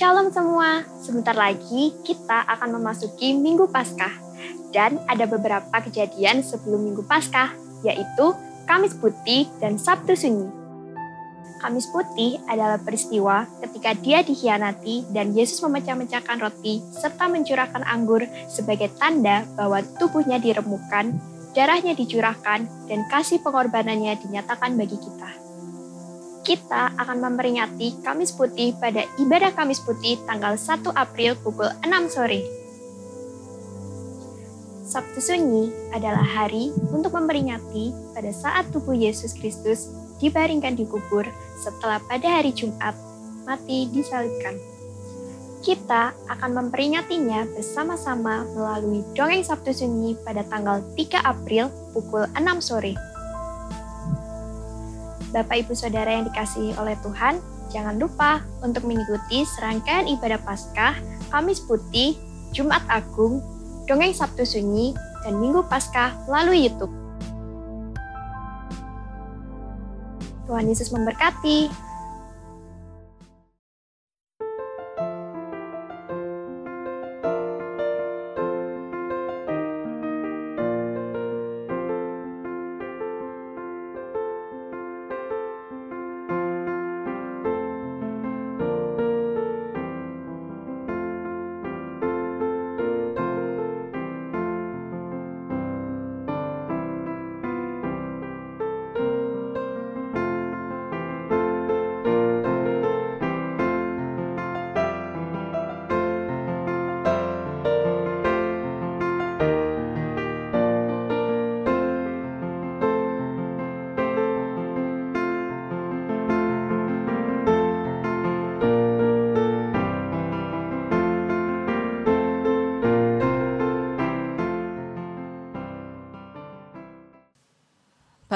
Shalom semua, sebentar lagi kita akan memasuki Minggu Paskah. Dan ada beberapa kejadian sebelum Minggu Paskah, yaitu Kamis Putih dan Sabtu Sunyi. Kamis Putih adalah peristiwa ketika dia dikhianati dan Yesus memecah-mecahkan roti serta mencurahkan anggur sebagai tanda bahwa tubuhnya diremukkan, darahnya dicurahkan, dan kasih pengorbanannya dinyatakan bagi kita kita akan memperingati Kamis Putih pada ibadah Kamis Putih tanggal 1 April pukul 6 sore. Sabtu Sunyi adalah hari untuk memperingati pada saat tubuh Yesus Kristus dibaringkan di kubur setelah pada hari Jumat mati disalibkan. Kita akan memperingatinya bersama-sama melalui dongeng Sabtu Sunyi pada tanggal 3 April pukul 6 sore. Bapak Ibu Saudara yang dikasihi oleh Tuhan, jangan lupa untuk mengikuti serangkaian ibadah Paskah, Kamis Putih, Jumat Agung, Dongeng Sabtu Sunyi, dan Minggu Paskah melalui YouTube. Tuhan Yesus memberkati.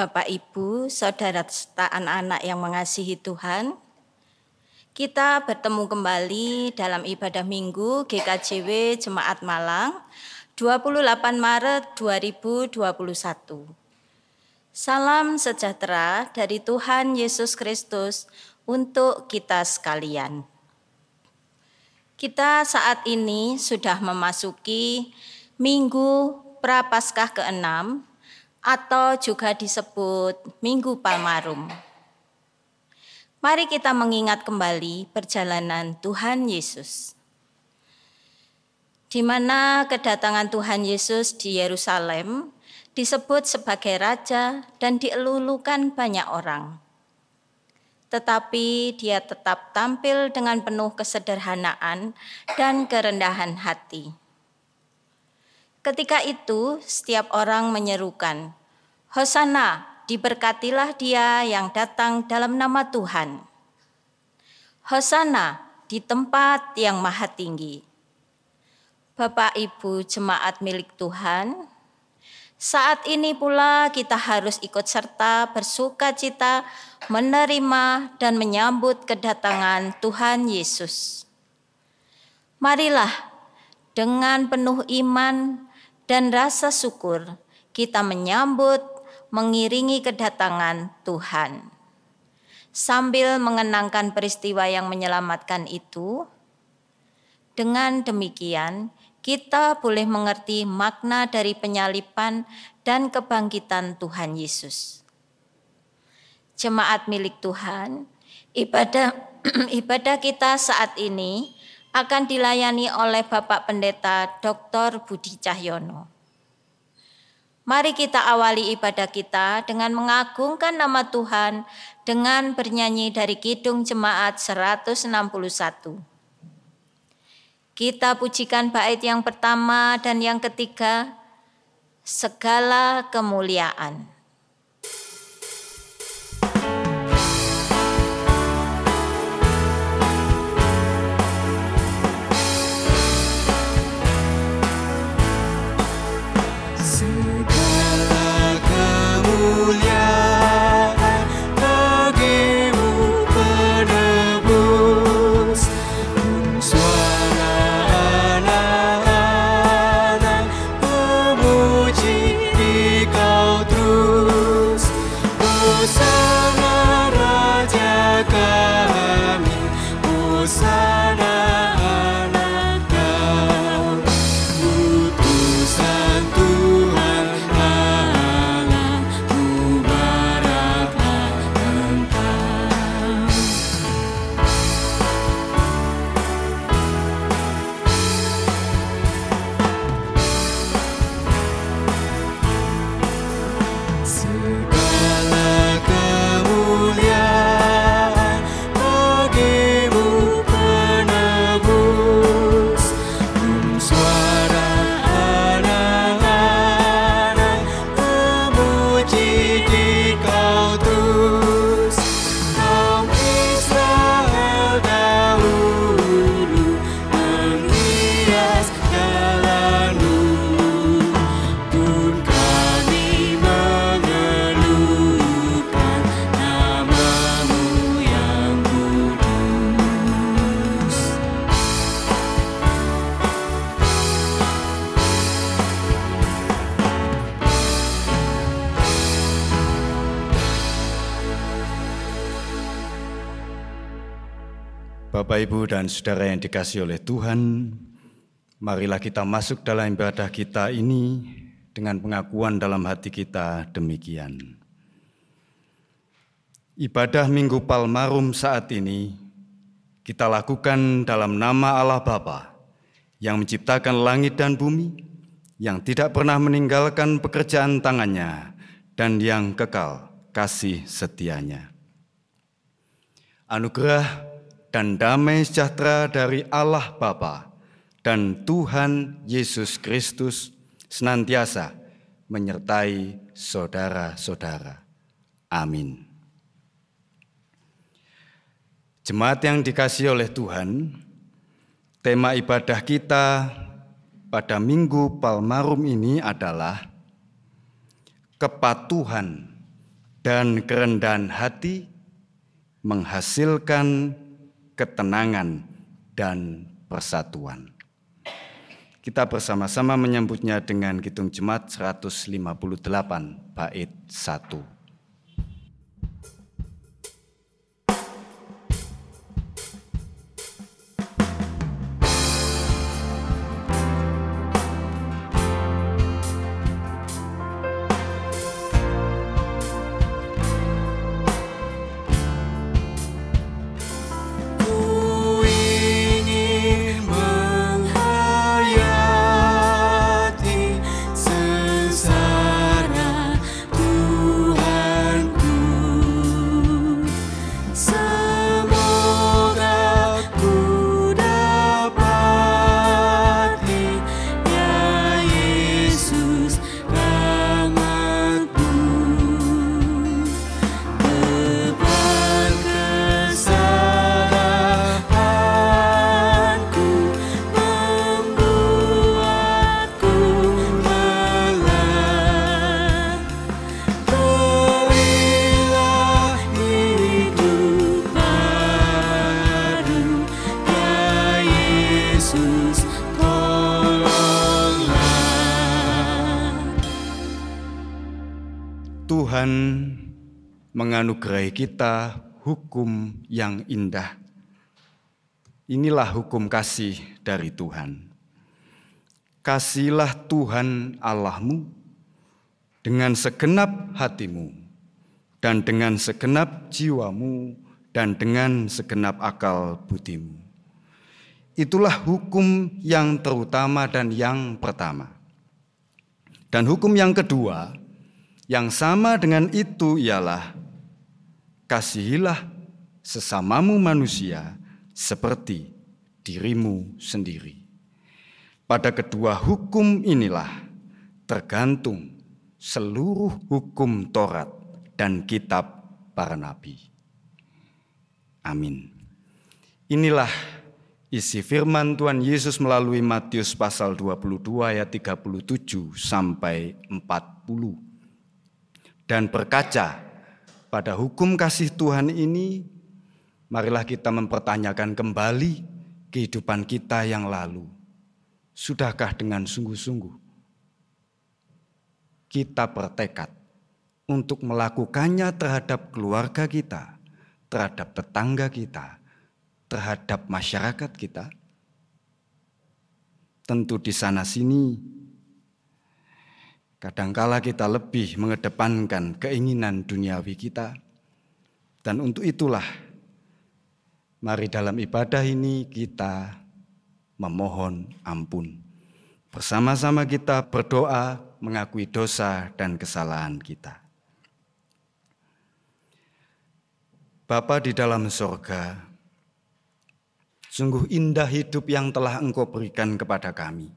Bapak, Ibu, saudara serta anak-anak yang mengasihi Tuhan, kita bertemu kembali dalam ibadah Minggu GKJW Jemaat Malang 28 Maret 2021. Salam sejahtera dari Tuhan Yesus Kristus untuk kita sekalian. Kita saat ini sudah memasuki Minggu Prapaskah ke-6 atau juga disebut Minggu Palmarum. Mari kita mengingat kembali perjalanan Tuhan Yesus. Di mana kedatangan Tuhan Yesus di Yerusalem disebut sebagai raja dan dielulukan banyak orang. Tetapi dia tetap tampil dengan penuh kesederhanaan dan kerendahan hati Ketika itu, setiap orang menyerukan, "Hosana, diberkatilah Dia yang datang dalam nama Tuhan." Hosana di tempat yang maha tinggi. Bapak Ibu jemaat milik Tuhan, saat ini pula kita harus ikut serta bersuka cita menerima dan menyambut kedatangan Tuhan Yesus. Marilah dengan penuh iman dan rasa syukur kita menyambut mengiringi kedatangan Tuhan. Sambil mengenangkan peristiwa yang menyelamatkan itu, dengan demikian kita boleh mengerti makna dari penyalipan dan kebangkitan Tuhan Yesus. Jemaat milik Tuhan, ibadah ibadah kita saat ini akan dilayani oleh Bapak Pendeta Dr. Budi Cahyono. Mari kita awali ibadah kita dengan mengagungkan nama Tuhan dengan bernyanyi dari Kidung Jemaat 161. Kita pujikan bait yang pertama dan yang ketiga, segala kemuliaan. Bapak, Ibu, dan Saudara yang dikasih oleh Tuhan, marilah kita masuk dalam ibadah kita ini dengan pengakuan dalam hati kita demikian. Ibadah Minggu Palmarum saat ini kita lakukan dalam nama Allah Bapa yang menciptakan langit dan bumi, yang tidak pernah meninggalkan pekerjaan tangannya, dan yang kekal kasih setianya. Anugerah dan damai sejahtera dari Allah Bapa dan Tuhan Yesus Kristus senantiasa menyertai saudara-saudara. Amin. Jemaat yang dikasih oleh Tuhan, tema ibadah kita pada Minggu Palmarum ini adalah kepatuhan dan kerendahan hati menghasilkan ketenangan, dan persatuan. Kita bersama-sama menyambutnya dengan Kitung Jemaat 158 bait 1. Menganugerahi kita hukum yang indah. Inilah hukum kasih dari Tuhan. Kasihilah Tuhan Allahmu dengan segenap hatimu dan dengan segenap jiwamu dan dengan segenap akal budimu. Itulah hukum yang terutama dan yang pertama. Dan hukum yang kedua, yang sama dengan itu ialah kasihilah sesamamu manusia seperti dirimu sendiri. Pada kedua hukum inilah tergantung seluruh hukum Taurat dan kitab para nabi. Amin. Inilah isi firman Tuhan Yesus melalui Matius pasal 22 ayat 37 sampai 40. Dan berkaca pada hukum kasih Tuhan ini, marilah kita mempertanyakan kembali kehidupan kita yang lalu. Sudahkah dengan sungguh-sungguh kita bertekad untuk melakukannya terhadap keluarga kita, terhadap tetangga kita, terhadap masyarakat kita? Tentu di sana-sini Kadangkala kita lebih mengedepankan keinginan duniawi kita, dan untuk itulah, mari dalam ibadah ini kita memohon ampun. Bersama-sama kita berdoa mengakui dosa dan kesalahan kita. Bapa di dalam sorga, sungguh indah hidup yang telah engkau berikan kepada kami.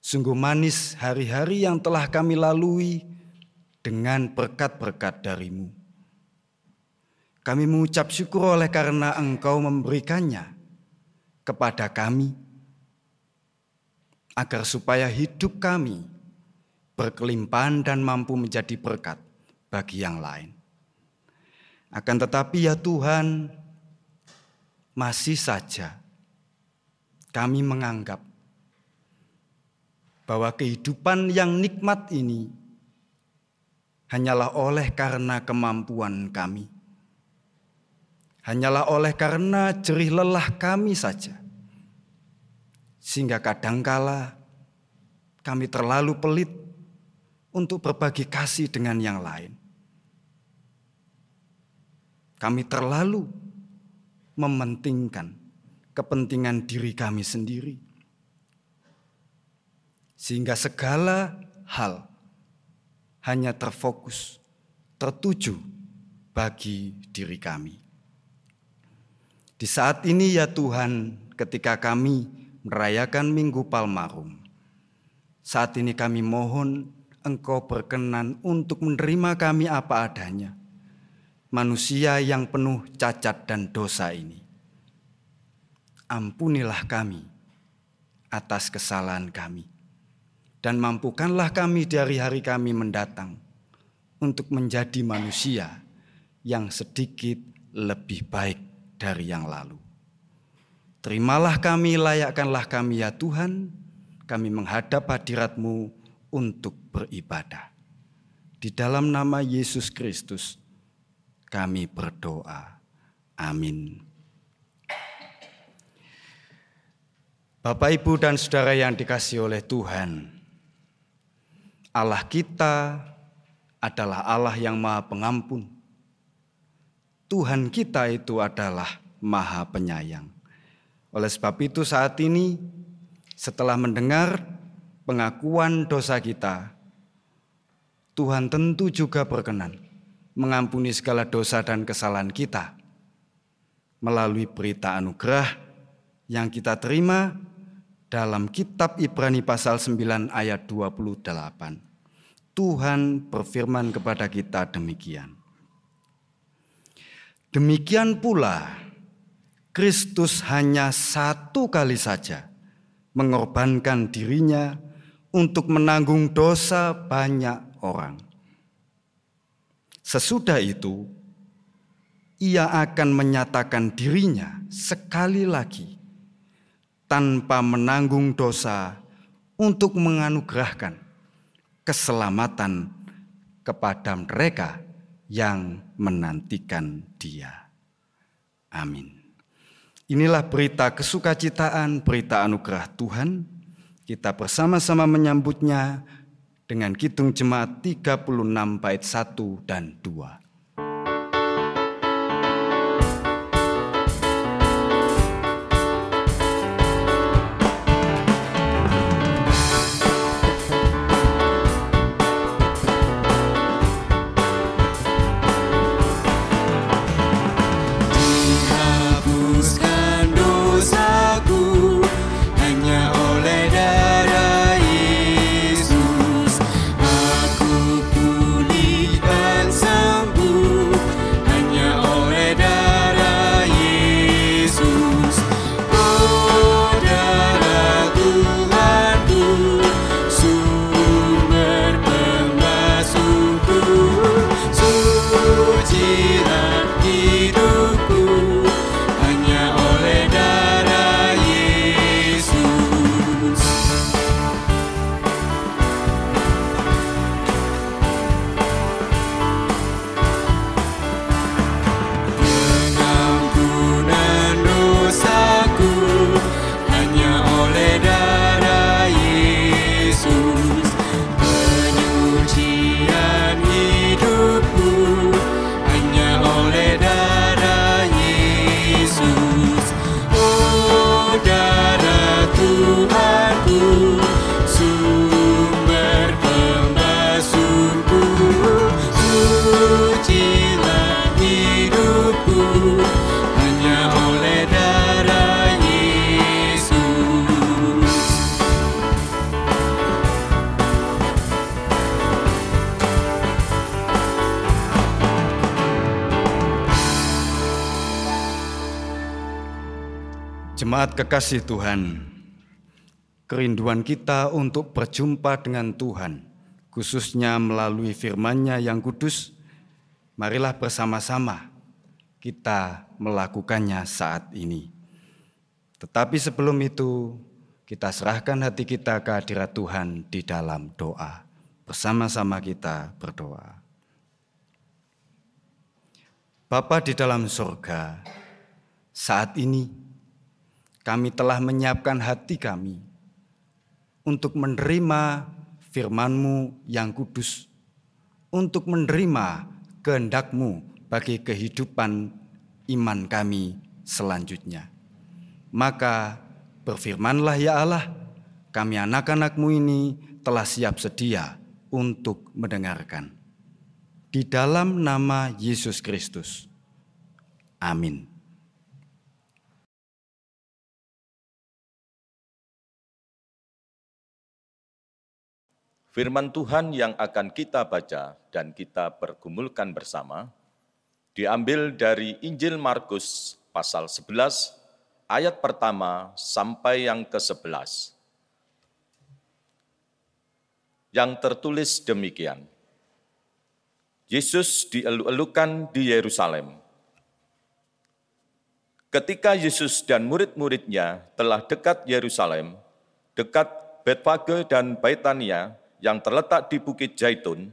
Sungguh manis hari-hari yang telah kami lalui dengan berkat-berkat darimu. Kami mengucap syukur oleh karena Engkau memberikannya kepada kami, agar supaya hidup kami berkelimpahan dan mampu menjadi berkat bagi yang lain. Akan tetapi ya Tuhan, masih saja kami menganggap bahwa kehidupan yang nikmat ini hanyalah oleh karena kemampuan kami. Hanyalah oleh karena jerih lelah kami saja. Sehingga kadangkala kami terlalu pelit untuk berbagi kasih dengan yang lain. Kami terlalu mementingkan kepentingan diri kami sendiri, sehingga segala hal hanya terfokus, tertuju bagi diri kami. Di saat ini, ya Tuhan, ketika kami merayakan Minggu Palmarum, saat ini kami mohon Engkau berkenan untuk menerima kami apa adanya manusia yang penuh cacat dan dosa ini. Ampunilah kami atas kesalahan kami, dan mampukanlah kami dari hari kami mendatang untuk menjadi manusia yang sedikit lebih baik dari yang lalu. Terimalah kami, layakkanlah kami ya Tuhan, kami menghadap hadiratmu untuk beribadah. Di dalam nama Yesus Kristus, kami berdoa. Amin. Bapak, Ibu, dan saudara yang dikasih oleh Tuhan, Allah kita adalah Allah yang Maha Pengampun. Tuhan kita itu adalah Maha Penyayang. Oleh sebab itu, saat ini, setelah mendengar pengakuan dosa kita, Tuhan tentu juga berkenan mengampuni segala dosa dan kesalahan kita melalui berita anugerah yang kita terima dalam kitab Ibrani pasal 9 ayat 28. Tuhan berfirman kepada kita demikian. Demikian pula Kristus hanya satu kali saja mengorbankan dirinya untuk menanggung dosa banyak orang Sesudah itu, ia akan menyatakan dirinya sekali lagi tanpa menanggung dosa untuk menganugerahkan keselamatan kepada mereka yang menantikan Dia. Amin. Inilah berita kesukacitaan, berita anugerah Tuhan. Kita bersama-sama menyambutnya dengan Kidung Jemaat 36 bait 1 dan 2. Kekasih Tuhan, kerinduan kita untuk berjumpa dengan Tuhan, khususnya melalui firman-Nya yang kudus, marilah bersama-sama kita melakukannya saat ini. Tetapi sebelum itu, kita serahkan hati kita ke hadirat Tuhan di dalam doa. Bersama-sama kita berdoa. Bapa di dalam surga, saat ini kami telah menyiapkan hati kami untuk menerima firman-Mu yang kudus, untuk menerima kehendak-Mu bagi kehidupan iman kami selanjutnya. Maka berfirmanlah ya Allah, kami anak-anak-Mu ini telah siap sedia untuk mendengarkan di dalam nama Yesus Kristus. Amin. Firman Tuhan yang akan kita baca dan kita pergumulkan bersama diambil dari Injil Markus pasal 11 ayat pertama sampai yang ke-11. Yang tertulis demikian. Yesus dielu-elukan di Yerusalem. Ketika Yesus dan murid-muridnya telah dekat Yerusalem, dekat Betfage dan Baitania yang terletak di Bukit Zaitun,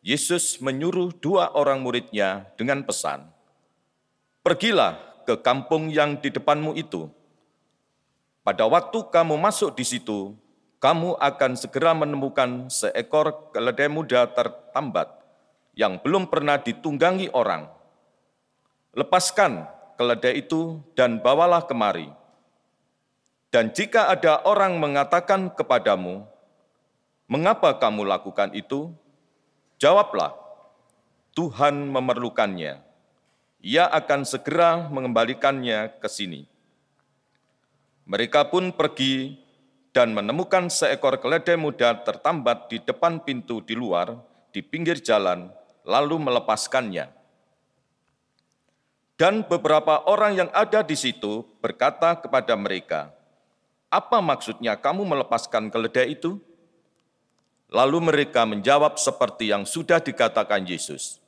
Yesus menyuruh dua orang muridnya dengan pesan, Pergilah ke kampung yang di depanmu itu. Pada waktu kamu masuk di situ, kamu akan segera menemukan seekor keledai muda tertambat yang belum pernah ditunggangi orang. Lepaskan keledai itu dan bawalah kemari. Dan jika ada orang mengatakan kepadamu, "Mengapa kamu lakukan itu?" Jawablah, "Tuhan memerlukannya. Ia akan segera mengembalikannya ke sini." Mereka pun pergi dan menemukan seekor keledai muda tertambat di depan pintu di luar, di pinggir jalan, lalu melepaskannya. Dan beberapa orang yang ada di situ berkata kepada mereka, "Apa maksudnya kamu melepaskan keledai itu?" Lalu mereka menjawab seperti yang sudah dikatakan Yesus.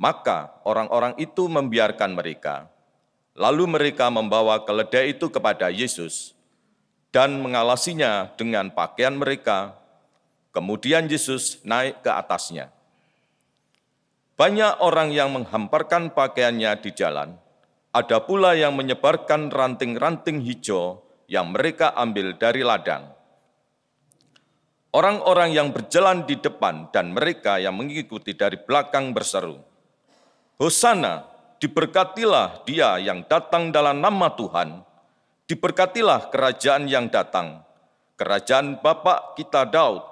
Maka orang-orang itu membiarkan mereka. Lalu mereka membawa keledai itu kepada Yesus dan mengalasinya dengan pakaian mereka. Kemudian Yesus naik ke atasnya. Banyak orang yang menghamparkan pakaiannya di jalan, ada pula yang menyebarkan ranting-ranting hijau yang mereka ambil dari ladang. Orang-orang yang berjalan di depan dan mereka yang mengikuti dari belakang berseru, Hosana, diberkatilah dia yang datang dalam nama Tuhan, diberkatilah kerajaan yang datang, kerajaan Bapak kita Daud,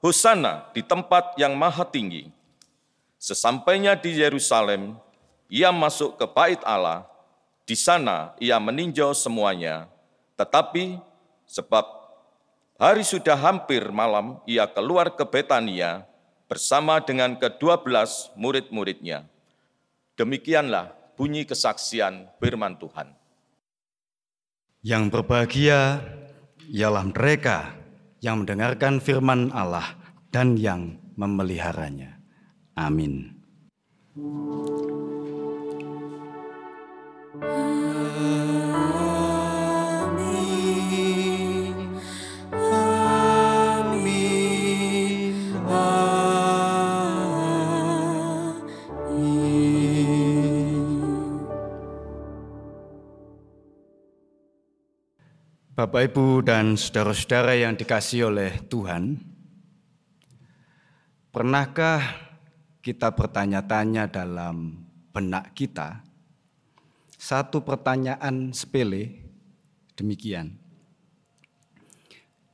Hosana di tempat yang maha tinggi. Sesampainya di Yerusalem, ia masuk ke bait Allah. Di sana ia meninjau semuanya. Tetapi sebab hari sudah hampir malam, ia keluar ke Betania bersama dengan kedua belas murid-muridnya. Demikianlah bunyi kesaksian firman Tuhan. Yang berbahagia ialah mereka yang mendengarkan firman Allah dan yang memeliharanya. Amin. Bapak, Ibu, dan saudara-saudara yang dikasih oleh Tuhan, pernahkah kita bertanya-tanya dalam benak kita, satu pertanyaan sepele demikian.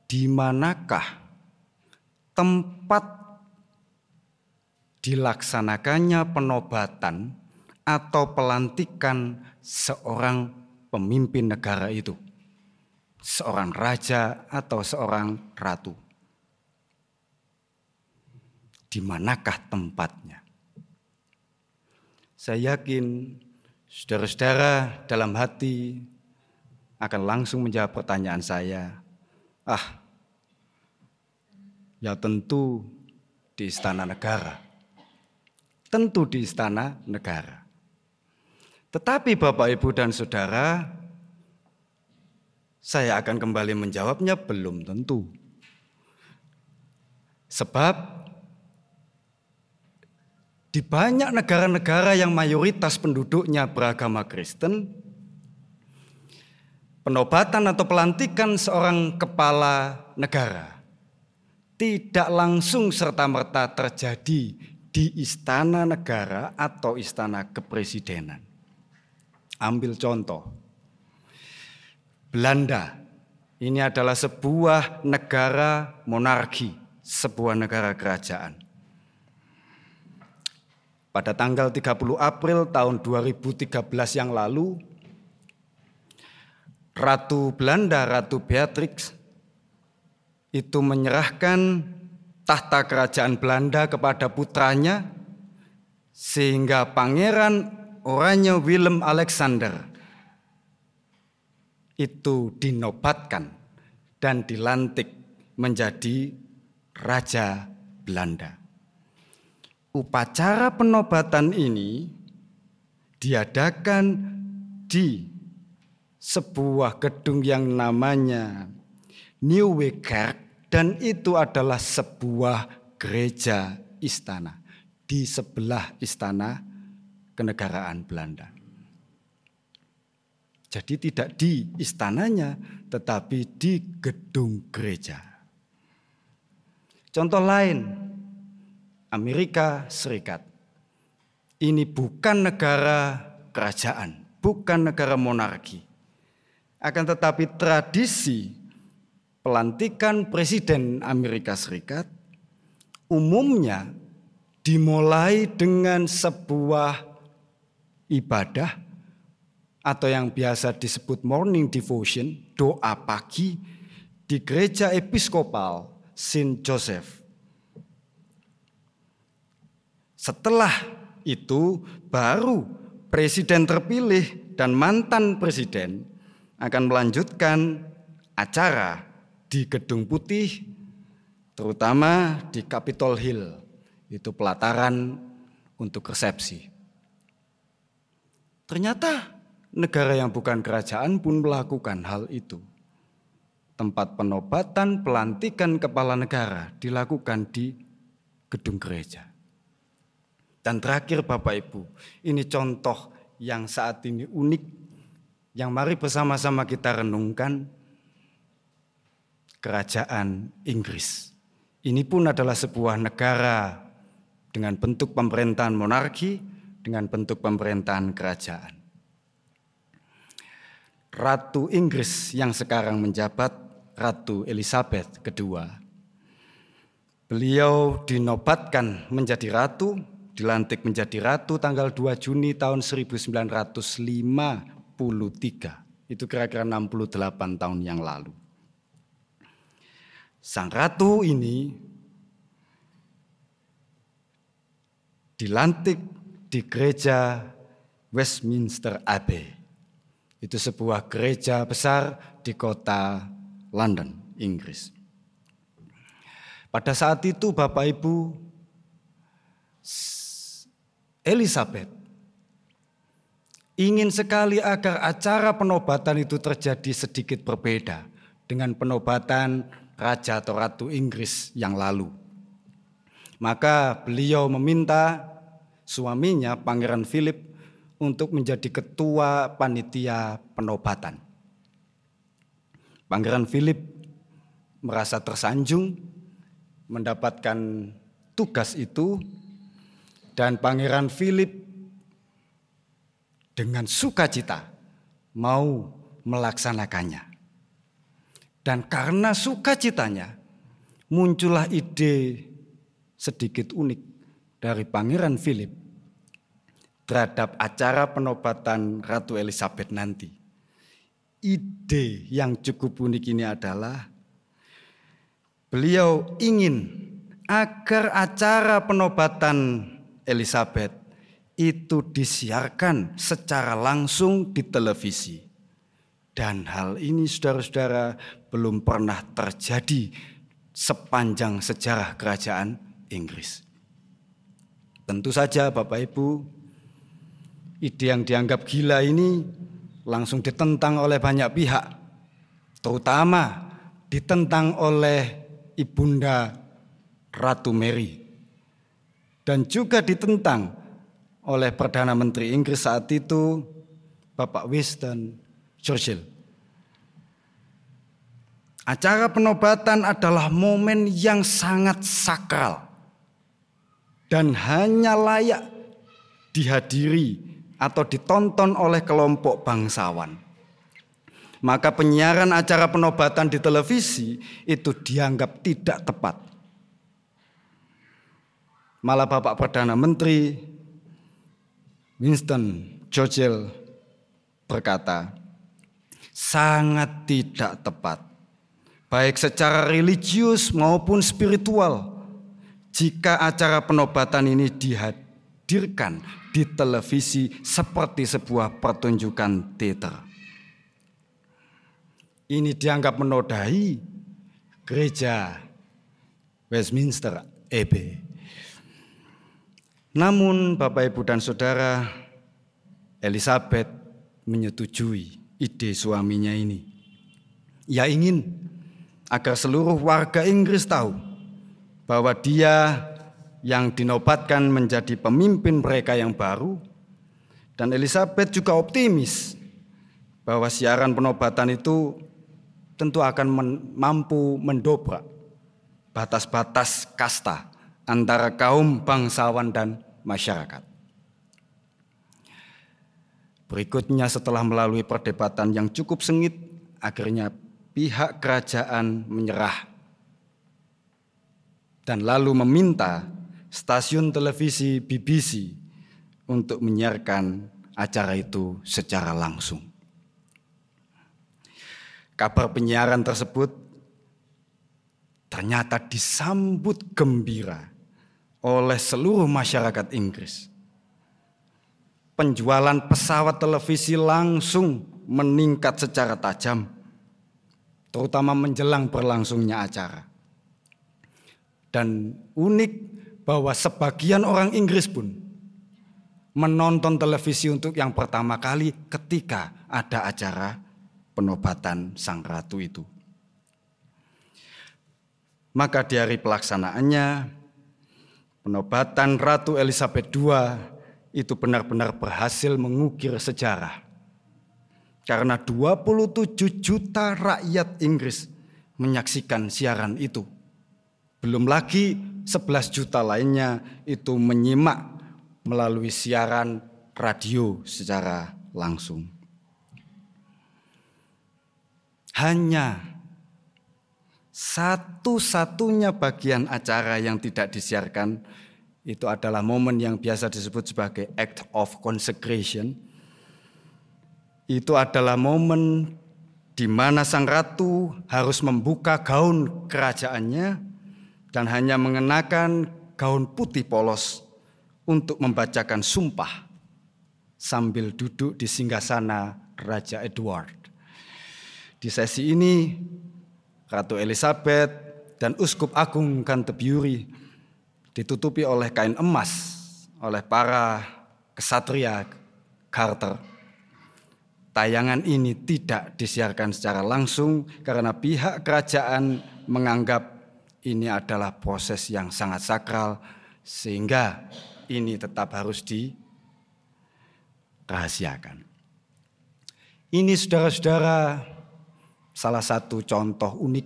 Di manakah tempat dilaksanakannya penobatan atau pelantikan seorang pemimpin negara itu? Seorang raja atau seorang ratu di manakah tempatnya. Saya yakin saudara-saudara dalam hati akan langsung menjawab pertanyaan saya. Ah, ya tentu di istana negara. Tentu di istana negara. Tetapi Bapak, Ibu, dan Saudara, saya akan kembali menjawabnya belum tentu. Sebab di banyak negara-negara yang mayoritas penduduknya beragama Kristen, penobatan atau pelantikan seorang kepala negara tidak langsung serta-merta terjadi di istana negara atau istana kepresidenan. Ambil contoh, Belanda ini adalah sebuah negara monarki, sebuah negara kerajaan. Pada tanggal 30 April tahun 2013 yang lalu, Ratu Belanda, Ratu Beatrix, itu menyerahkan tahta kerajaan Belanda kepada putranya, sehingga Pangeran Oranye Willem Alexander itu dinobatkan dan dilantik menjadi Raja Belanda. Upacara penobatan ini diadakan di sebuah gedung yang namanya New Wekerk dan itu adalah sebuah gereja istana di sebelah istana kenegaraan Belanda. Jadi tidak di istananya tetapi di gedung gereja. Contoh lain, Amerika Serikat. Ini bukan negara kerajaan, bukan negara monarki akan tetapi tradisi pelantikan presiden Amerika Serikat umumnya dimulai dengan sebuah ibadah atau yang biasa disebut morning devotion, doa pagi di gereja episkopal Saint Joseph. Setelah itu baru presiden terpilih dan mantan presiden akan melanjutkan acara di Gedung Putih, terutama di Capitol Hill. Itu pelataran untuk resepsi. Ternyata negara yang bukan kerajaan pun melakukan hal itu. Tempat penobatan pelantikan kepala negara dilakukan di gedung gereja. Dan terakhir Bapak Ibu, ini contoh yang saat ini unik yang mari bersama-sama kita renungkan kerajaan Inggris. Ini pun adalah sebuah negara dengan bentuk pemerintahan monarki, dengan bentuk pemerintahan kerajaan. Ratu Inggris yang sekarang menjabat Ratu Elizabeth II. Beliau dinobatkan menjadi ratu, dilantik menjadi ratu tanggal 2 Juni tahun 1905 itu kira-kira 68 tahun yang lalu. Sang ratu ini dilantik di gereja Westminster Abbey. Itu sebuah gereja besar di kota London, Inggris. Pada saat itu Bapak Ibu Elizabeth ingin sekali agar acara penobatan itu terjadi sedikit berbeda dengan penobatan raja atau ratu Inggris yang lalu. Maka beliau meminta suaminya Pangeran Philip untuk menjadi ketua panitia penobatan. Pangeran Philip merasa tersanjung mendapatkan tugas itu dan Pangeran Philip dengan sukacita mau melaksanakannya. Dan karena sukacitanya muncullah ide sedikit unik dari Pangeran Philip terhadap acara penobatan Ratu Elizabeth nanti. Ide yang cukup unik ini adalah beliau ingin agar acara penobatan Elizabeth itu disiarkan secara langsung di televisi Dan hal ini saudara-saudara belum pernah terjadi sepanjang sejarah kerajaan Inggris. Tentu saja Bapak Ibu, ide yang dianggap gila ini langsung ditentang oleh banyak pihak, terutama ditentang oleh Ibunda Ratu Mary dan juga ditentang oleh Perdana Menteri Inggris saat itu Bapak Winston Churchill. Acara penobatan adalah momen yang sangat sakral dan hanya layak dihadiri atau ditonton oleh kelompok bangsawan. Maka penyiaran acara penobatan di televisi itu dianggap tidak tepat. Malah Bapak Perdana Menteri Winston Churchill berkata, sangat tidak tepat, baik secara religius maupun spiritual, jika acara penobatan ini dihadirkan di televisi seperti sebuah pertunjukan teater. Ini dianggap menodai gereja Westminster Abbey. Namun Bapak Ibu dan Saudara, Elizabeth menyetujui ide suaminya ini. Ia ingin agar seluruh warga Inggris tahu bahwa dia yang dinobatkan menjadi pemimpin mereka yang baru dan Elizabeth juga optimis bahwa siaran penobatan itu tentu akan men mampu mendobrak batas-batas kasta antara kaum bangsawan dan masyarakat. Berikutnya setelah melalui perdebatan yang cukup sengit, akhirnya pihak kerajaan menyerah dan lalu meminta stasiun televisi BBC untuk menyiarkan acara itu secara langsung. Kabar penyiaran tersebut ternyata disambut gembira oleh seluruh masyarakat Inggris penjualan pesawat televisi langsung meningkat secara tajam, terutama menjelang berlangsungnya acara. Dan unik bahwa sebagian orang Inggris pun menonton televisi untuk yang pertama kali ketika ada acara penobatan sang ratu itu. Maka di hari pelaksanaannya, penobatan Ratu Elizabeth II itu benar-benar berhasil mengukir sejarah. Karena 27 juta rakyat Inggris menyaksikan siaran itu. Belum lagi 11 juta lainnya itu menyimak melalui siaran radio secara langsung. Hanya satu-satunya bagian acara yang tidak disiarkan itu adalah momen yang biasa disebut sebagai act of consecration. Itu adalah momen di mana sang ratu harus membuka gaun kerajaannya dan hanya mengenakan gaun putih polos untuk membacakan sumpah sambil duduk di singgasana Raja Edward. Di sesi ini, Ratu Elizabeth dan Uskup Agung Canterbury ditutupi oleh kain emas oleh para kesatria Carter. Tayangan ini tidak disiarkan secara langsung karena pihak kerajaan menganggap ini adalah proses yang sangat sakral sehingga ini tetap harus dirahasiakan. Ini saudara-saudara salah satu contoh unik.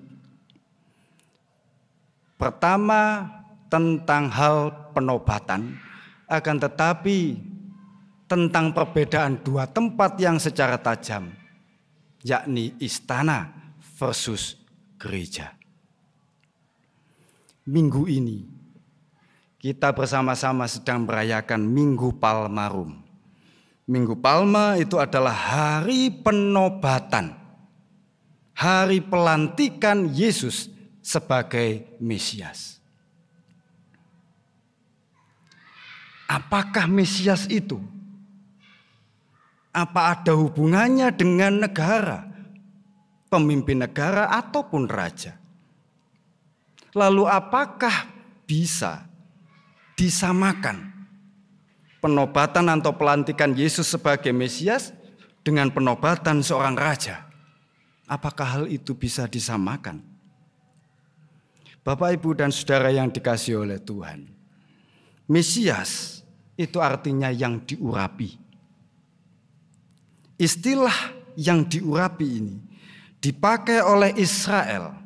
Pertama, tentang hal penobatan, akan tetapi tentang perbedaan dua tempat yang secara tajam, yakni istana versus gereja. Minggu ini kita bersama-sama sedang merayakan Minggu Palmarum. Minggu Palma itu adalah hari penobatan, hari pelantikan Yesus sebagai Mesias. Apakah Mesias itu? Apa ada hubungannya dengan negara pemimpin negara ataupun raja. Lalu apakah bisa disamakan penobatan atau pelantikan Yesus sebagai Mesias dengan penobatan seorang raja? Apakah hal itu bisa disamakan? Bapak, Ibu, dan saudara yang dikasih oleh Tuhan, Mesias itu artinya yang diurapi. Istilah yang diurapi ini dipakai oleh Israel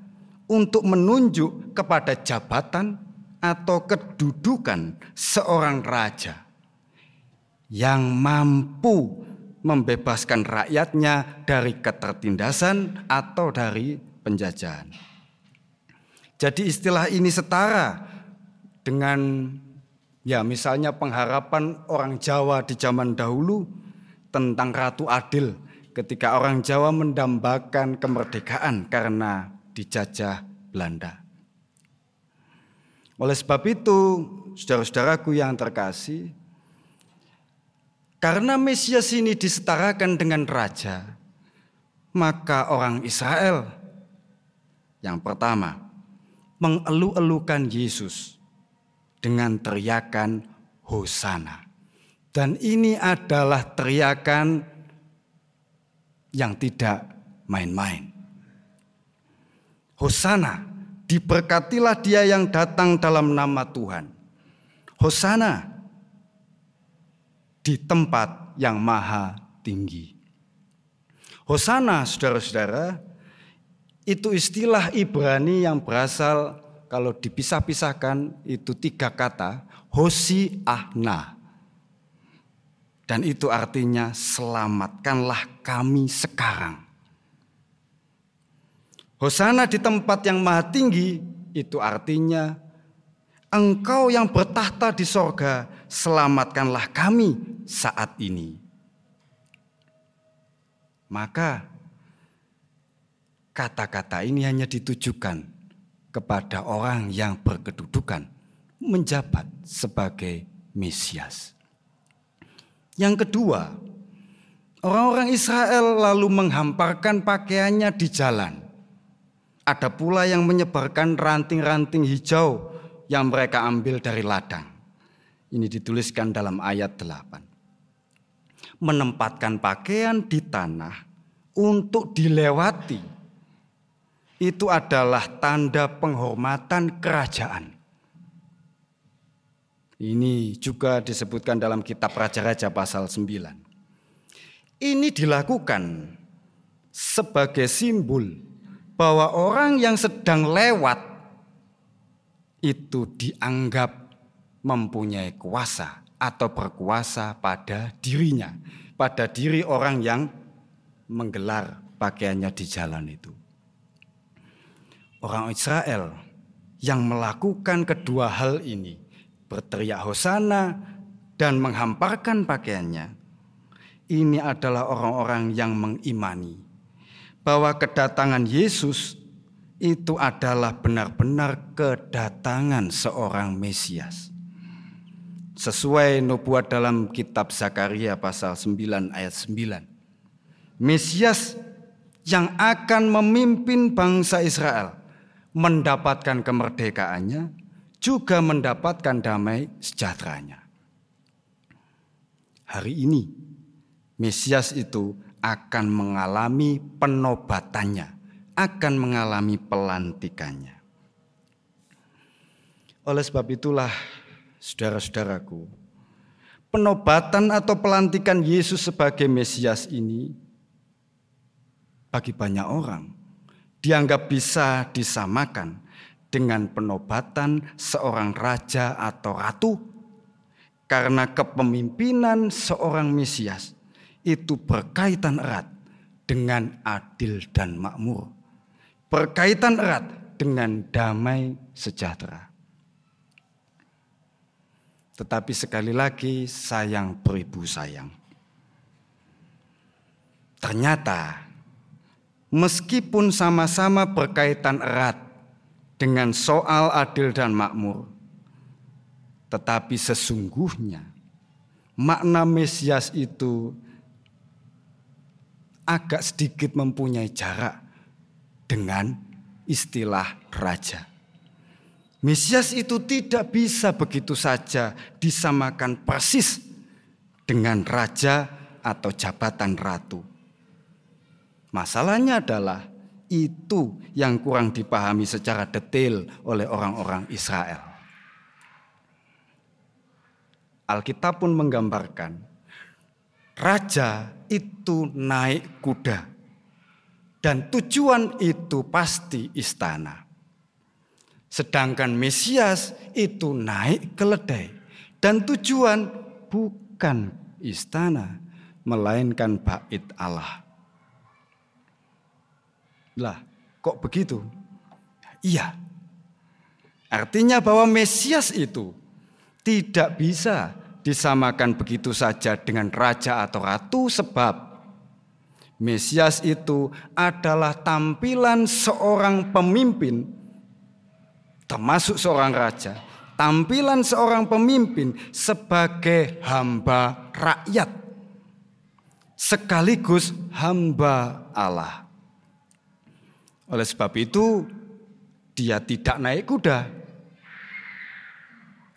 untuk menunjuk kepada jabatan atau kedudukan seorang raja yang mampu membebaskan rakyatnya dari ketertindasan atau dari penjajahan. Jadi istilah ini setara dengan ya misalnya pengharapan orang Jawa di zaman dahulu tentang Ratu Adil ketika orang Jawa mendambakan kemerdekaan karena dijajah Belanda. Oleh sebab itu, saudara-saudaraku yang terkasih, karena Mesias ini disetarakan dengan raja, maka orang Israel yang pertama mengeluh-elukan Yesus dengan teriakan Hosana. Dan ini adalah teriakan yang tidak main-main. Hosana, diberkatilah dia yang datang dalam nama Tuhan. Hosana di tempat yang maha tinggi. Hosana, saudara-saudara, itu istilah Ibrani yang berasal kalau dipisah-pisahkan itu tiga kata, Hosi Ahna. Dan itu artinya selamatkanlah kami sekarang. Hosana di tempat yang maha tinggi itu artinya engkau yang bertahta di sorga selamatkanlah kami saat ini. Maka kata-kata ini hanya ditujukan kepada orang yang berkedudukan menjabat sebagai Mesias. Yang kedua, orang-orang Israel lalu menghamparkan pakaiannya di jalan. Ada pula yang menyebarkan ranting-ranting hijau yang mereka ambil dari ladang. Ini dituliskan dalam ayat 8. Menempatkan pakaian di tanah untuk dilewati. Itu adalah tanda penghormatan kerajaan. Ini juga disebutkan dalam kitab Raja-Raja pasal 9. Ini dilakukan sebagai simbol bahwa orang yang sedang lewat itu dianggap mempunyai kuasa atau berkuasa pada dirinya, pada diri orang yang menggelar pakaiannya di jalan itu. Orang Israel yang melakukan kedua hal ini berteriak hosana dan menghamparkan pakaiannya. Ini adalah orang-orang yang mengimani bahwa kedatangan Yesus itu adalah benar-benar kedatangan seorang Mesias. Sesuai nubuat dalam kitab Zakaria pasal 9 ayat 9. Mesias yang akan memimpin bangsa Israel mendapatkan kemerdekaannya juga mendapatkan damai sejahteranya. Hari ini Mesias itu akan mengalami penobatannya, akan mengalami pelantikannya. Oleh sebab itulah, saudara-saudaraku, penobatan atau pelantikan Yesus sebagai Mesias ini bagi banyak orang dianggap bisa disamakan dengan penobatan seorang raja atau ratu karena kepemimpinan seorang Mesias itu berkaitan erat dengan adil dan makmur. Berkaitan erat dengan damai sejahtera. Tetapi sekali lagi sayang beribu sayang. Ternyata meskipun sama-sama berkaitan erat dengan soal adil dan makmur. Tetapi sesungguhnya makna Mesias itu agak sedikit mempunyai jarak dengan istilah raja. Mesias itu tidak bisa begitu saja disamakan persis dengan raja atau jabatan ratu. Masalahnya adalah itu yang kurang dipahami secara detail oleh orang-orang Israel. Alkitab pun menggambarkan raja itu naik kuda dan tujuan itu pasti istana. Sedangkan Mesias itu naik keledai dan tujuan bukan istana melainkan bait Allah. Lah, kok begitu? Iya. Artinya bahwa Mesias itu tidak bisa disamakan begitu saja dengan raja atau ratu sebab Mesias itu adalah tampilan seorang pemimpin termasuk seorang raja, tampilan seorang pemimpin sebagai hamba rakyat sekaligus hamba Allah. Oleh sebab itu dia tidak naik kuda,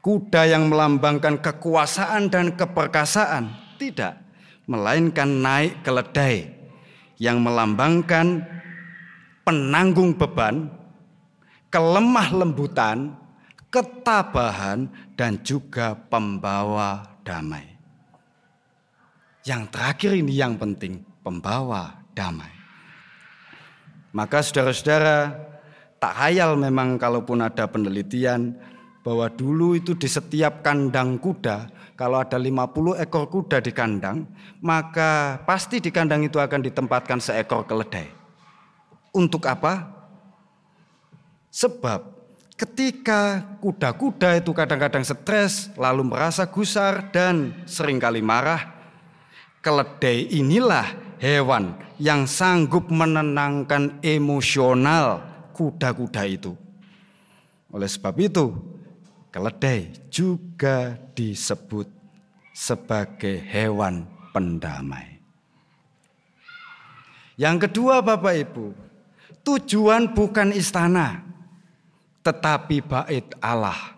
kuda yang melambangkan kekuasaan dan keperkasaan, tidak, melainkan naik keledai yang melambangkan penanggung beban, kelemah lembutan, ketabahan, dan juga pembawa damai. Yang terakhir ini yang penting, pembawa damai. Maka saudara-saudara, tak hayal memang kalaupun ada penelitian bahwa dulu itu di setiap kandang kuda, kalau ada 50 ekor kuda di kandang, maka pasti di kandang itu akan ditempatkan seekor keledai. Untuk apa? Sebab ketika kuda-kuda itu kadang-kadang stres, lalu merasa gusar dan sering kali marah, keledai inilah hewan yang sanggup menenangkan emosional kuda-kuda itu. Oleh sebab itu, Keledai juga disebut sebagai hewan pendamai. Yang kedua Bapak Ibu, tujuan bukan istana, tetapi bait Allah.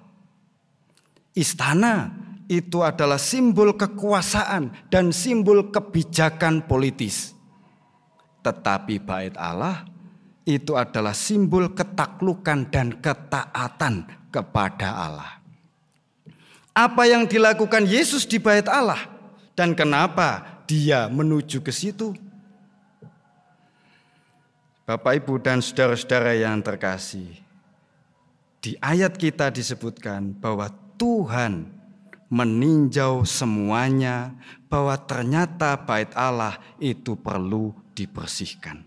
Istana itu adalah simbol kekuasaan dan simbol kebijakan politis. Tetapi bait Allah itu adalah simbol ketaklukan dan ketaatan kepada Allah. Apa yang dilakukan Yesus di bait Allah dan kenapa dia menuju ke situ? Bapak, Ibu, dan saudara-saudara yang terkasih, di ayat kita disebutkan bahwa Tuhan meninjau semuanya, bahwa ternyata bait Allah itu perlu dibersihkan.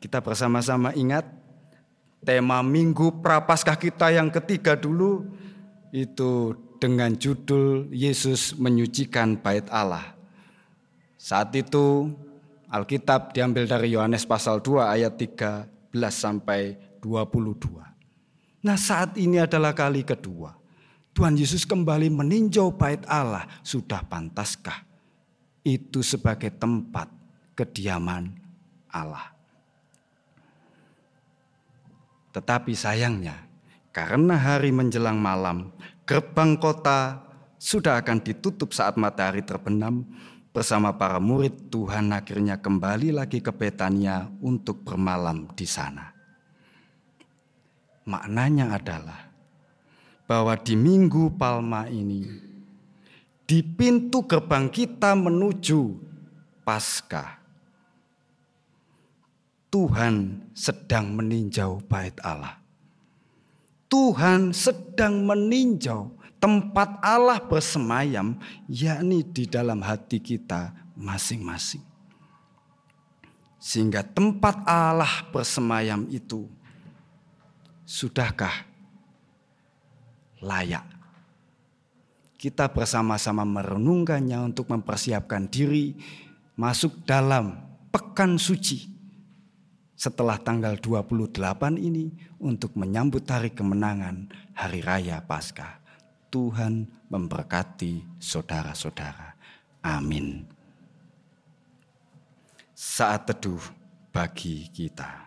Kita bersama-sama ingat tema minggu prapaskah kita yang ketiga dulu itu dengan judul Yesus menyucikan bait Allah. Saat itu Alkitab diambil dari Yohanes pasal 2 ayat 13 sampai 22. Nah saat ini adalah kali kedua. Tuhan Yesus kembali meninjau bait Allah. Sudah pantaskah itu sebagai tempat kediaman Allah? Tetapi sayangnya, karena hari menjelang malam, gerbang kota sudah akan ditutup saat matahari terbenam. Bersama para murid, Tuhan akhirnya kembali lagi ke Betania untuk bermalam di sana. Maknanya adalah bahwa di Minggu Palma ini, di pintu gerbang kita menuju Paskah, Tuhan sedang meninjau bait Allah. Tuhan sedang meninjau tempat Allah bersemayam, yakni di dalam hati kita masing-masing. Sehingga tempat Allah bersemayam itu sudahkah layak? Kita bersama-sama merenungkannya untuk mempersiapkan diri masuk dalam pekan suci setelah tanggal 28 ini untuk menyambut hari kemenangan hari raya Paskah. Tuhan memberkati saudara-saudara. Amin. Saat teduh bagi kita.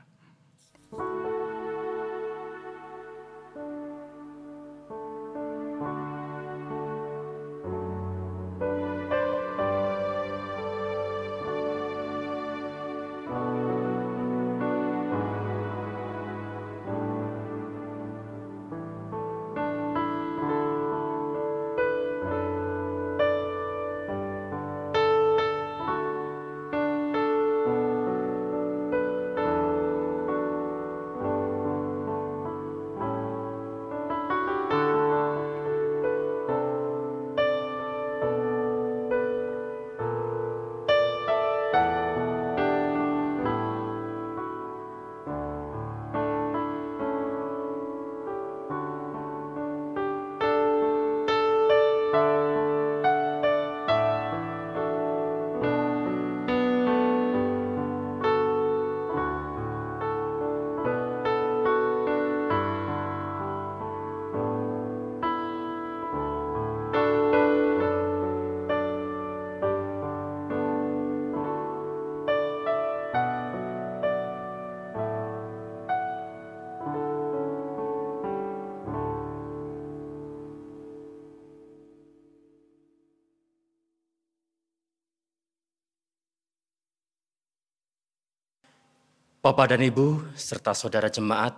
Bapak dan Ibu, serta saudara jemaat,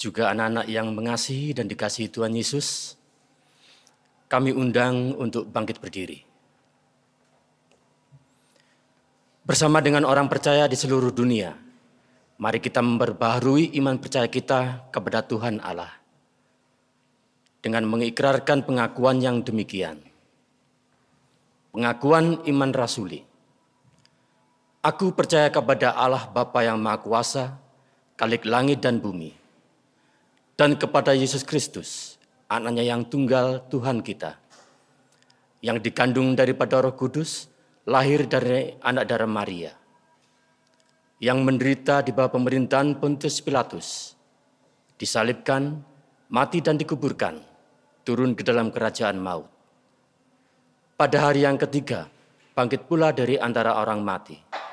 juga anak-anak yang mengasihi dan dikasihi Tuhan Yesus, kami undang untuk bangkit berdiri. Bersama dengan orang percaya di seluruh dunia, mari kita memperbaharui iman percaya kita kepada Tuhan Allah. Dengan mengikrarkan pengakuan yang demikian. Pengakuan iman rasuli Aku percaya kepada Allah Bapa yang Maha Kuasa, Kalik langit dan bumi, dan kepada Yesus Kristus, anaknya yang tunggal Tuhan kita, yang dikandung daripada roh kudus, lahir dari anak darah Maria, yang menderita di bawah pemerintahan Pontius Pilatus, disalibkan, mati dan dikuburkan, turun ke dalam kerajaan maut. Pada hari yang ketiga, bangkit pula dari antara orang mati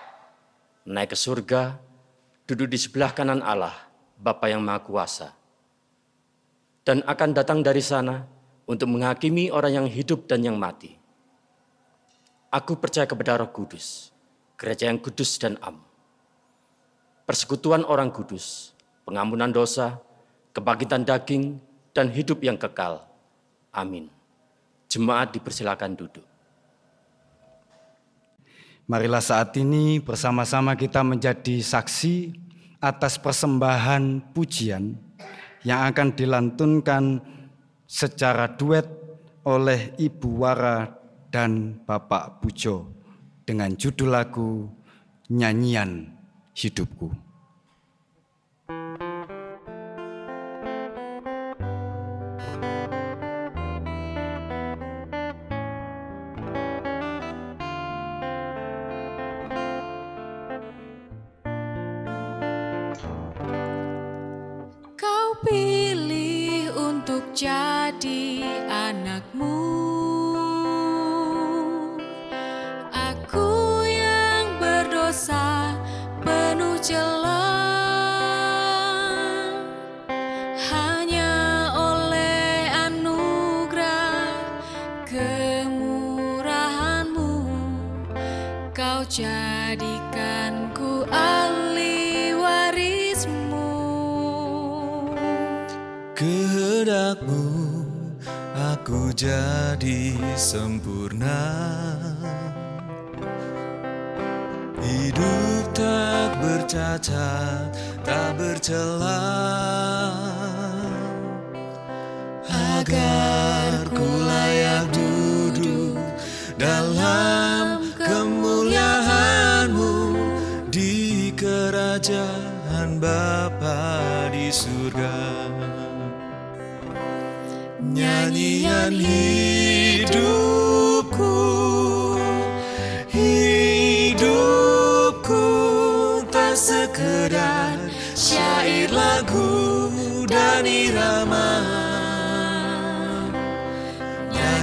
naik ke surga, duduk di sebelah kanan Allah, Bapa yang Maha Kuasa. Dan akan datang dari sana untuk menghakimi orang yang hidup dan yang mati. Aku percaya kepada roh kudus, gereja yang kudus dan am. Persekutuan orang kudus, pengampunan dosa, kebangkitan daging, dan hidup yang kekal. Amin. Jemaat dipersilakan duduk. Marilah saat ini bersama-sama kita menjadi saksi atas persembahan pujian yang akan dilantunkan secara duet oleh Ibu Wara dan Bapak Pujo dengan judul lagu Nyanyian Hidupku.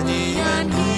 Nyanyian hidupku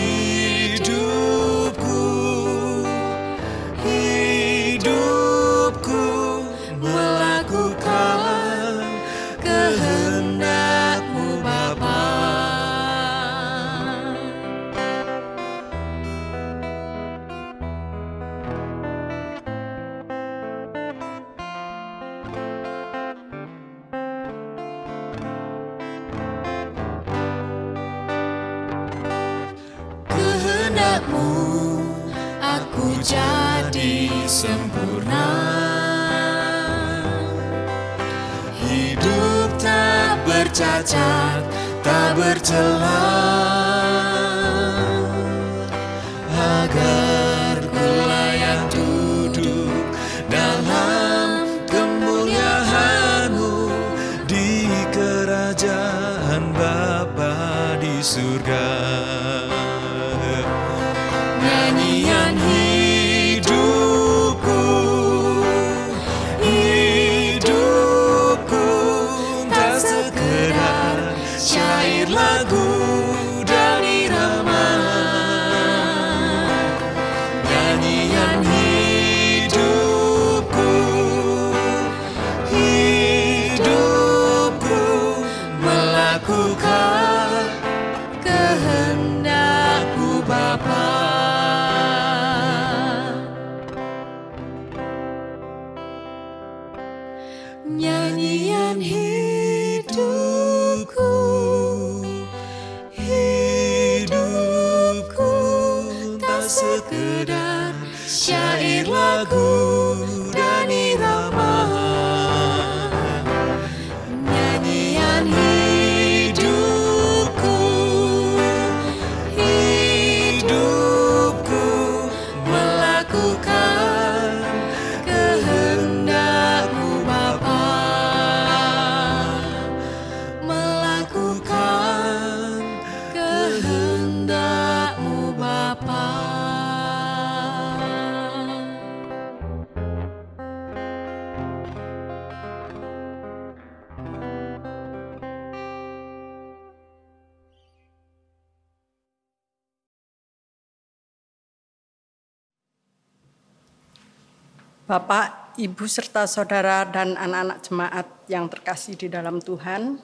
Bapak, Ibu, serta saudara dan anak-anak jemaat yang terkasih di dalam Tuhan,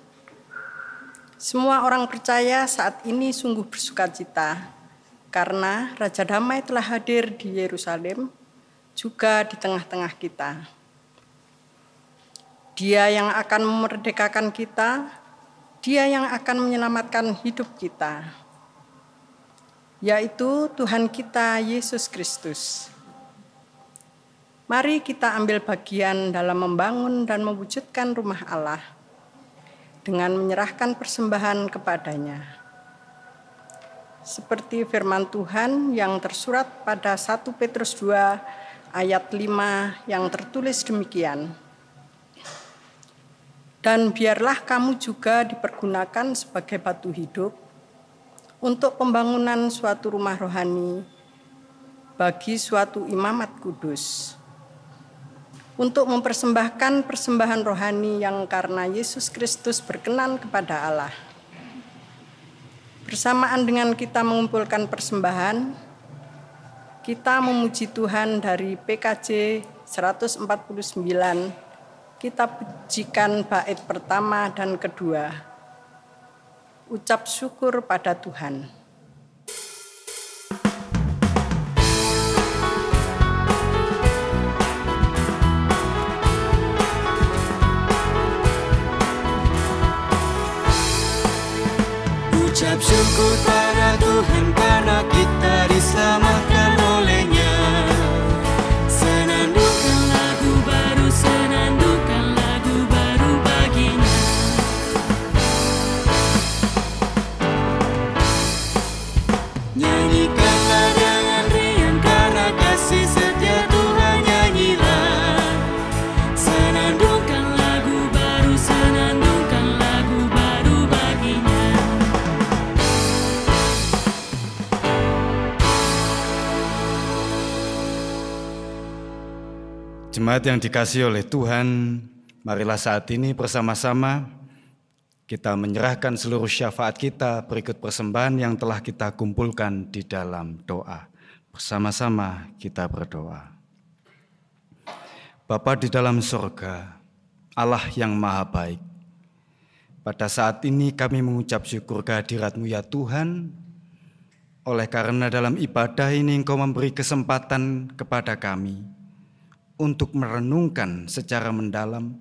semua orang percaya saat ini sungguh bersuka cita karena Raja Damai telah hadir di Yerusalem, juga di tengah-tengah kita. Dia yang akan memerdekakan kita, dia yang akan menyelamatkan hidup kita, yaitu Tuhan kita Yesus Kristus. Mari kita ambil bagian dalam membangun dan mewujudkan rumah Allah dengan menyerahkan persembahan kepadanya. Seperti firman Tuhan yang tersurat pada 1 Petrus 2 ayat 5 yang tertulis demikian. Dan biarlah kamu juga dipergunakan sebagai batu hidup untuk pembangunan suatu rumah rohani bagi suatu imamat kudus untuk mempersembahkan persembahan rohani yang karena Yesus Kristus berkenan kepada Allah. Bersamaan dengan kita mengumpulkan persembahan, kita memuji Tuhan dari PKJ 149, kita pujikan bait pertama dan kedua. Ucap syukur pada Tuhan. Jemaat yang dikasih oleh Tuhan, marilah saat ini bersama-sama kita menyerahkan seluruh syafaat kita berikut persembahan yang telah kita kumpulkan di dalam doa. Bersama-sama kita berdoa. Bapa di dalam sorga, Allah yang maha baik, pada saat ini kami mengucap syukur kehadiratmu ya Tuhan, oleh karena dalam ibadah ini Engkau memberi kesempatan kepada kami untuk merenungkan secara mendalam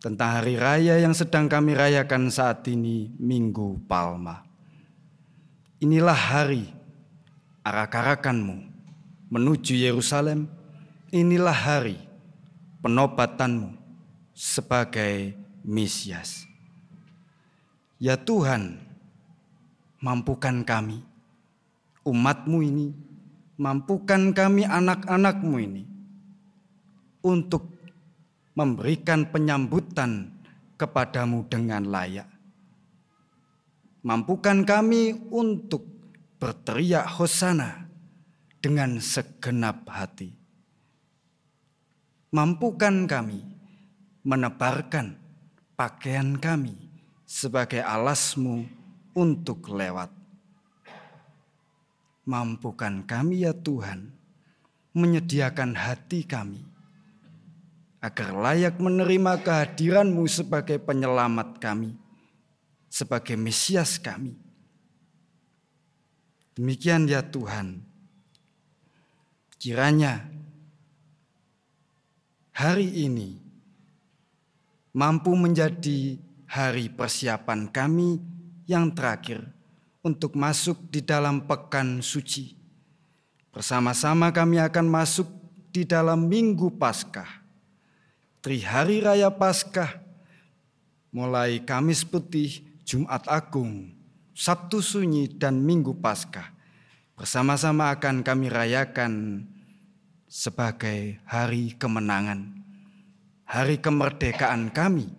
tentang hari raya yang sedang kami rayakan saat ini, Minggu Palma. Inilah hari arak-arakanmu menuju Yerusalem, inilah hari penobatanmu sebagai Mesias. Ya Tuhan, mampukan kami, umatmu ini, mampukan kami anak-anakmu ini, untuk memberikan penyambutan kepadamu dengan layak. Mampukan kami untuk berteriak hosana dengan segenap hati. Mampukan kami menebarkan pakaian kami sebagai alasmu untuk lewat. Mampukan kami ya Tuhan menyediakan hati kami agar layak menerima kehadiranmu sebagai penyelamat kami, sebagai Mesias kami. Demikian ya Tuhan, kiranya hari ini mampu menjadi hari persiapan kami yang terakhir untuk masuk di dalam pekan suci. Bersama-sama kami akan masuk di dalam minggu Paskah Trihari Raya Paskah, mulai Kamis Putih, Jumat Agung, Sabtu Sunyi, dan Minggu Paskah, bersama-sama akan kami rayakan sebagai hari kemenangan, hari kemerdekaan kami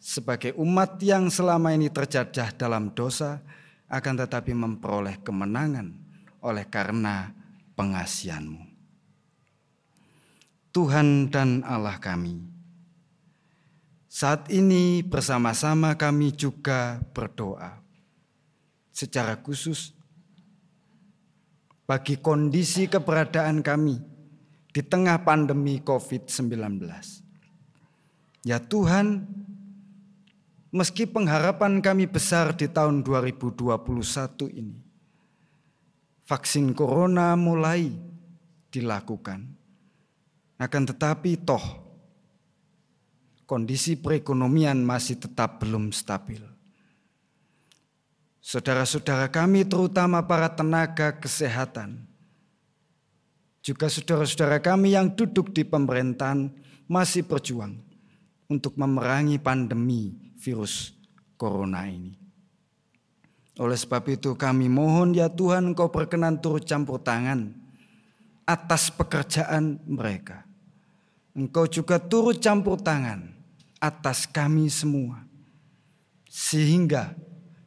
sebagai umat yang selama ini terjajah dalam dosa, akan tetapi memperoleh kemenangan oleh karena pengasihanmu. Tuhan dan Allah kami. Saat ini bersama-sama kami juga berdoa secara khusus bagi kondisi keberadaan kami di tengah pandemi COVID-19. Ya Tuhan, meski pengharapan kami besar di tahun 2021 ini, vaksin corona mulai dilakukan akan tetapi toh kondisi perekonomian masih tetap belum stabil. Saudara-saudara kami terutama para tenaga kesehatan, juga saudara-saudara kami yang duduk di pemerintahan masih berjuang untuk memerangi pandemi virus corona ini. Oleh sebab itu kami mohon ya Tuhan kau berkenan turut campur tangan atas pekerjaan mereka. Engkau juga turut campur tangan atas kami semua. Sehingga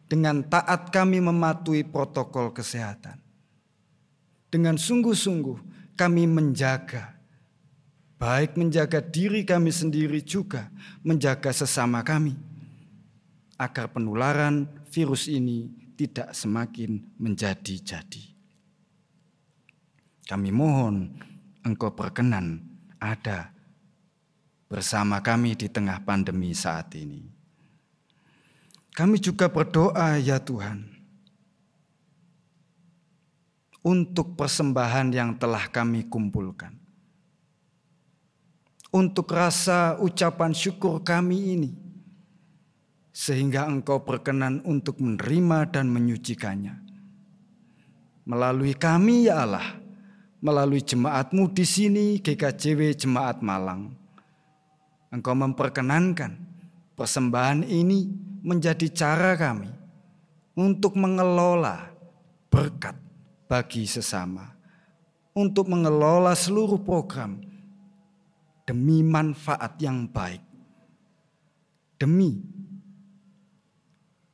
dengan taat kami mematuhi protokol kesehatan. Dengan sungguh-sungguh kami menjaga, baik menjaga diri kami sendiri juga menjaga sesama kami. Agar penularan virus ini tidak semakin menjadi-jadi. Kami mohon engkau berkenan ada bersama kami di tengah pandemi saat ini. Kami juga berdoa ya Tuhan untuk persembahan yang telah kami kumpulkan. Untuk rasa ucapan syukur kami ini sehingga engkau berkenan untuk menerima dan menyucikannya. Melalui kami ya Allah, melalui jemaatmu di sini GKJW Jemaat Malang. Engkau memperkenankan persembahan ini menjadi cara kami untuk mengelola berkat bagi sesama, untuk mengelola seluruh program demi manfaat yang baik, demi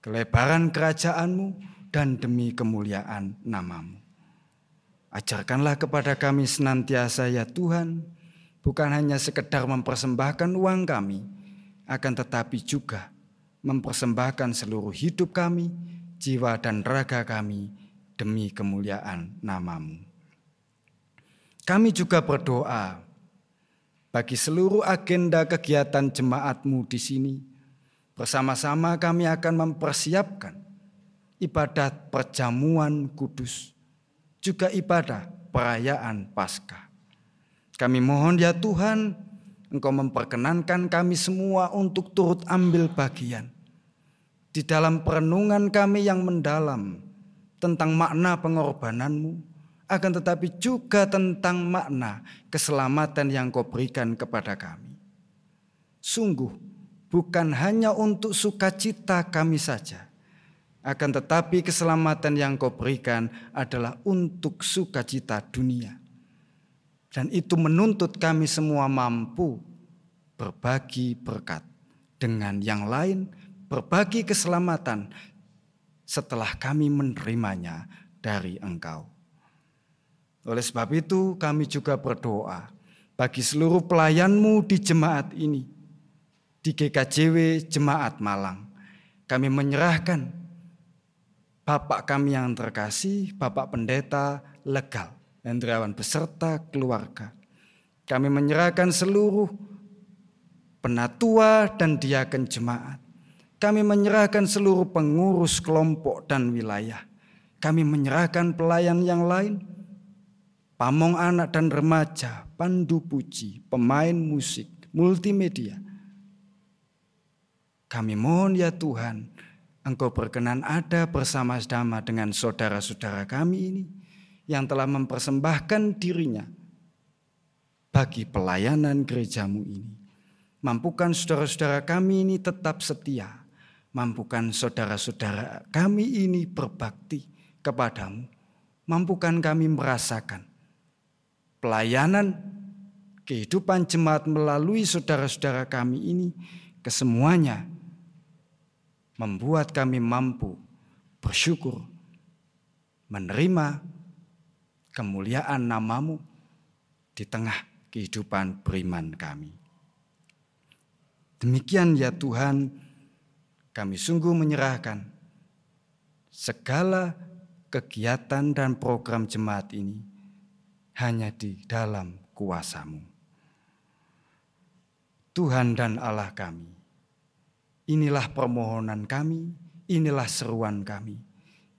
kelebaran kerajaanmu dan demi kemuliaan namamu. Ajarkanlah kepada kami senantiasa ya Tuhan, bukan hanya sekedar mempersembahkan uang kami, akan tetapi juga mempersembahkan seluruh hidup kami, jiwa dan raga kami demi kemuliaan namamu. Kami juga berdoa bagi seluruh agenda kegiatan jemaatmu di sini. Bersama-sama kami akan mempersiapkan ibadat perjamuan kudus juga ibadah perayaan Paskah. Kami mohon ya Tuhan, Engkau memperkenankan kami semua untuk turut ambil bagian di dalam perenungan kami yang mendalam tentang makna pengorbananmu akan tetapi juga tentang makna keselamatan yang kau berikan kepada kami. Sungguh, bukan hanya untuk sukacita kami saja, akan tetapi keselamatan yang kau berikan adalah untuk sukacita dunia. Dan itu menuntut kami semua mampu berbagi berkat dengan yang lain, berbagi keselamatan setelah kami menerimanya dari Engkau. Oleh sebab itu kami juga berdoa bagi seluruh pelayanmu di jemaat ini, di GKJW Jemaat Malang. Kami menyerahkan Bapak kami yang terkasih, Bapak Pendeta Legal, Hendrawan beserta keluarga. Kami menyerahkan seluruh penatua dan diaken jemaat. Kami menyerahkan seluruh pengurus kelompok dan wilayah. Kami menyerahkan pelayan yang lain, pamong anak dan remaja, pandu puji, pemain musik, multimedia. Kami mohon ya Tuhan, Engkau berkenan ada bersama-sama dengan saudara-saudara kami ini yang telah mempersembahkan dirinya bagi pelayanan gerejamu ini. Mampukan saudara-saudara kami ini tetap setia. Mampukan saudara-saudara kami ini berbakti kepadamu. Mampukan kami merasakan pelayanan kehidupan jemaat melalui saudara-saudara kami ini kesemuanya membuat kami mampu bersyukur, menerima kemuliaan namamu di tengah kehidupan beriman kami. Demikian ya Tuhan, kami sungguh menyerahkan segala kegiatan dan program jemaat ini hanya di dalam kuasamu. Tuhan dan Allah kami, inilah permohonan kami, inilah seruan kami.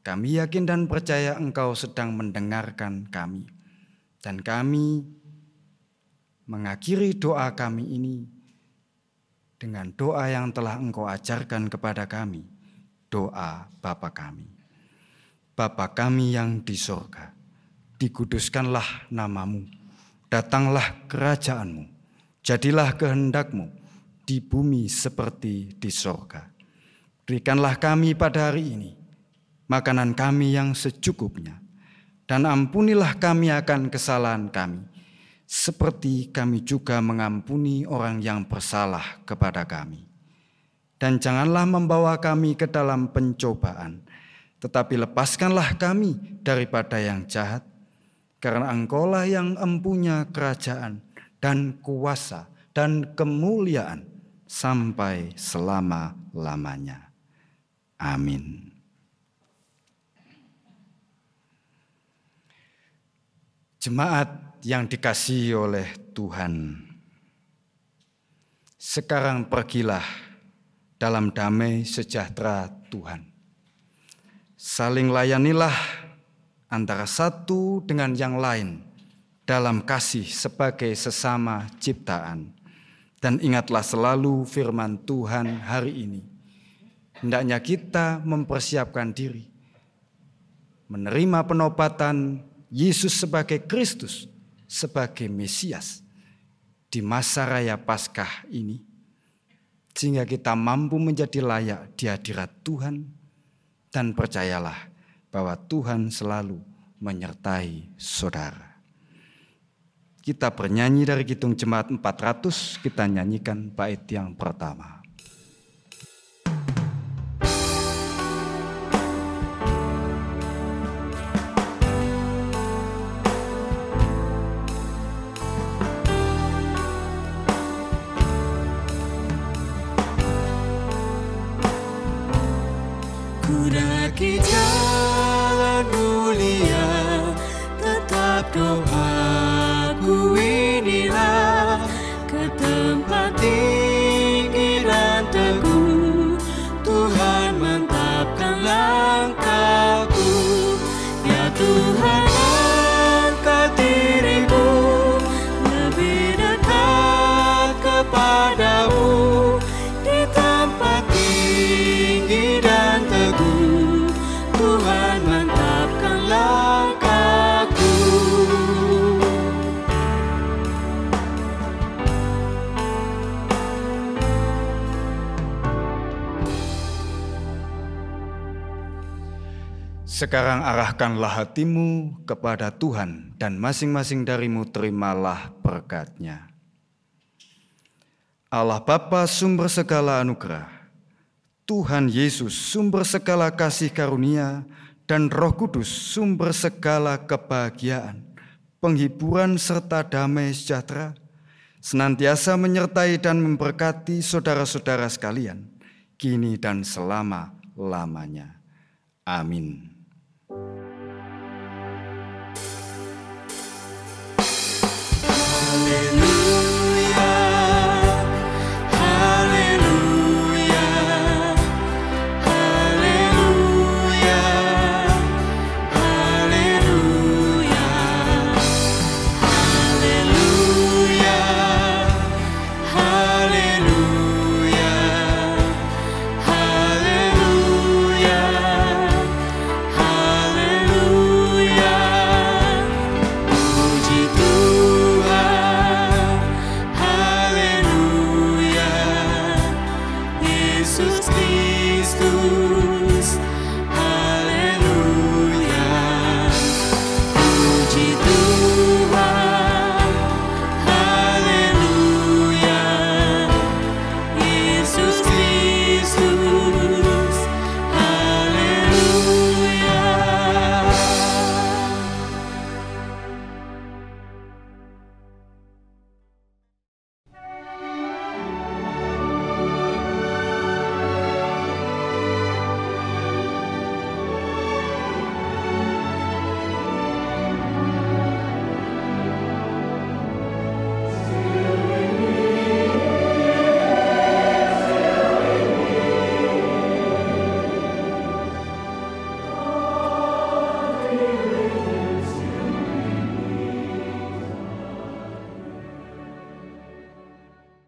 Kami yakin dan percaya engkau sedang mendengarkan kami. Dan kami mengakhiri doa kami ini dengan doa yang telah engkau ajarkan kepada kami. Doa Bapa kami. Bapa kami yang di sorga dikuduskanlah namamu, datanglah kerajaanmu, jadilah kehendakmu di bumi seperti di sorga. Berikanlah kami pada hari ini makanan kami yang secukupnya, dan ampunilah kami akan kesalahan kami, seperti kami juga mengampuni orang yang bersalah kepada kami. Dan janganlah membawa kami ke dalam pencobaan, tetapi lepaskanlah kami daripada yang jahat, karena engkaulah yang empunya kerajaan dan kuasa dan kemuliaan sampai selama-lamanya. Amin. Jemaat yang dikasihi oleh Tuhan, sekarang pergilah dalam damai sejahtera Tuhan. Saling layanilah antara satu dengan yang lain dalam kasih sebagai sesama ciptaan. Dan ingatlah selalu firman Tuhan hari ini. Hendaknya kita mempersiapkan diri. Menerima penobatan Yesus sebagai Kristus, sebagai Mesias di masa raya Paskah ini. Sehingga kita mampu menjadi layak di hadirat Tuhan dan percayalah bahwa Tuhan selalu menyertai saudara. Kita bernyanyi dari Kitung Jemaat 400, kita nyanyikan bait yang pertama. Sekarang arahkanlah hatimu kepada Tuhan dan masing-masing darimu terimalah berkatnya. Allah Bapa sumber segala anugerah, Tuhan Yesus sumber segala kasih karunia, dan Roh Kudus sumber segala kebahagiaan, penghiburan serta damai sejahtera, senantiasa menyertai dan memberkati saudara-saudara sekalian, kini dan selama-lamanya. Amin.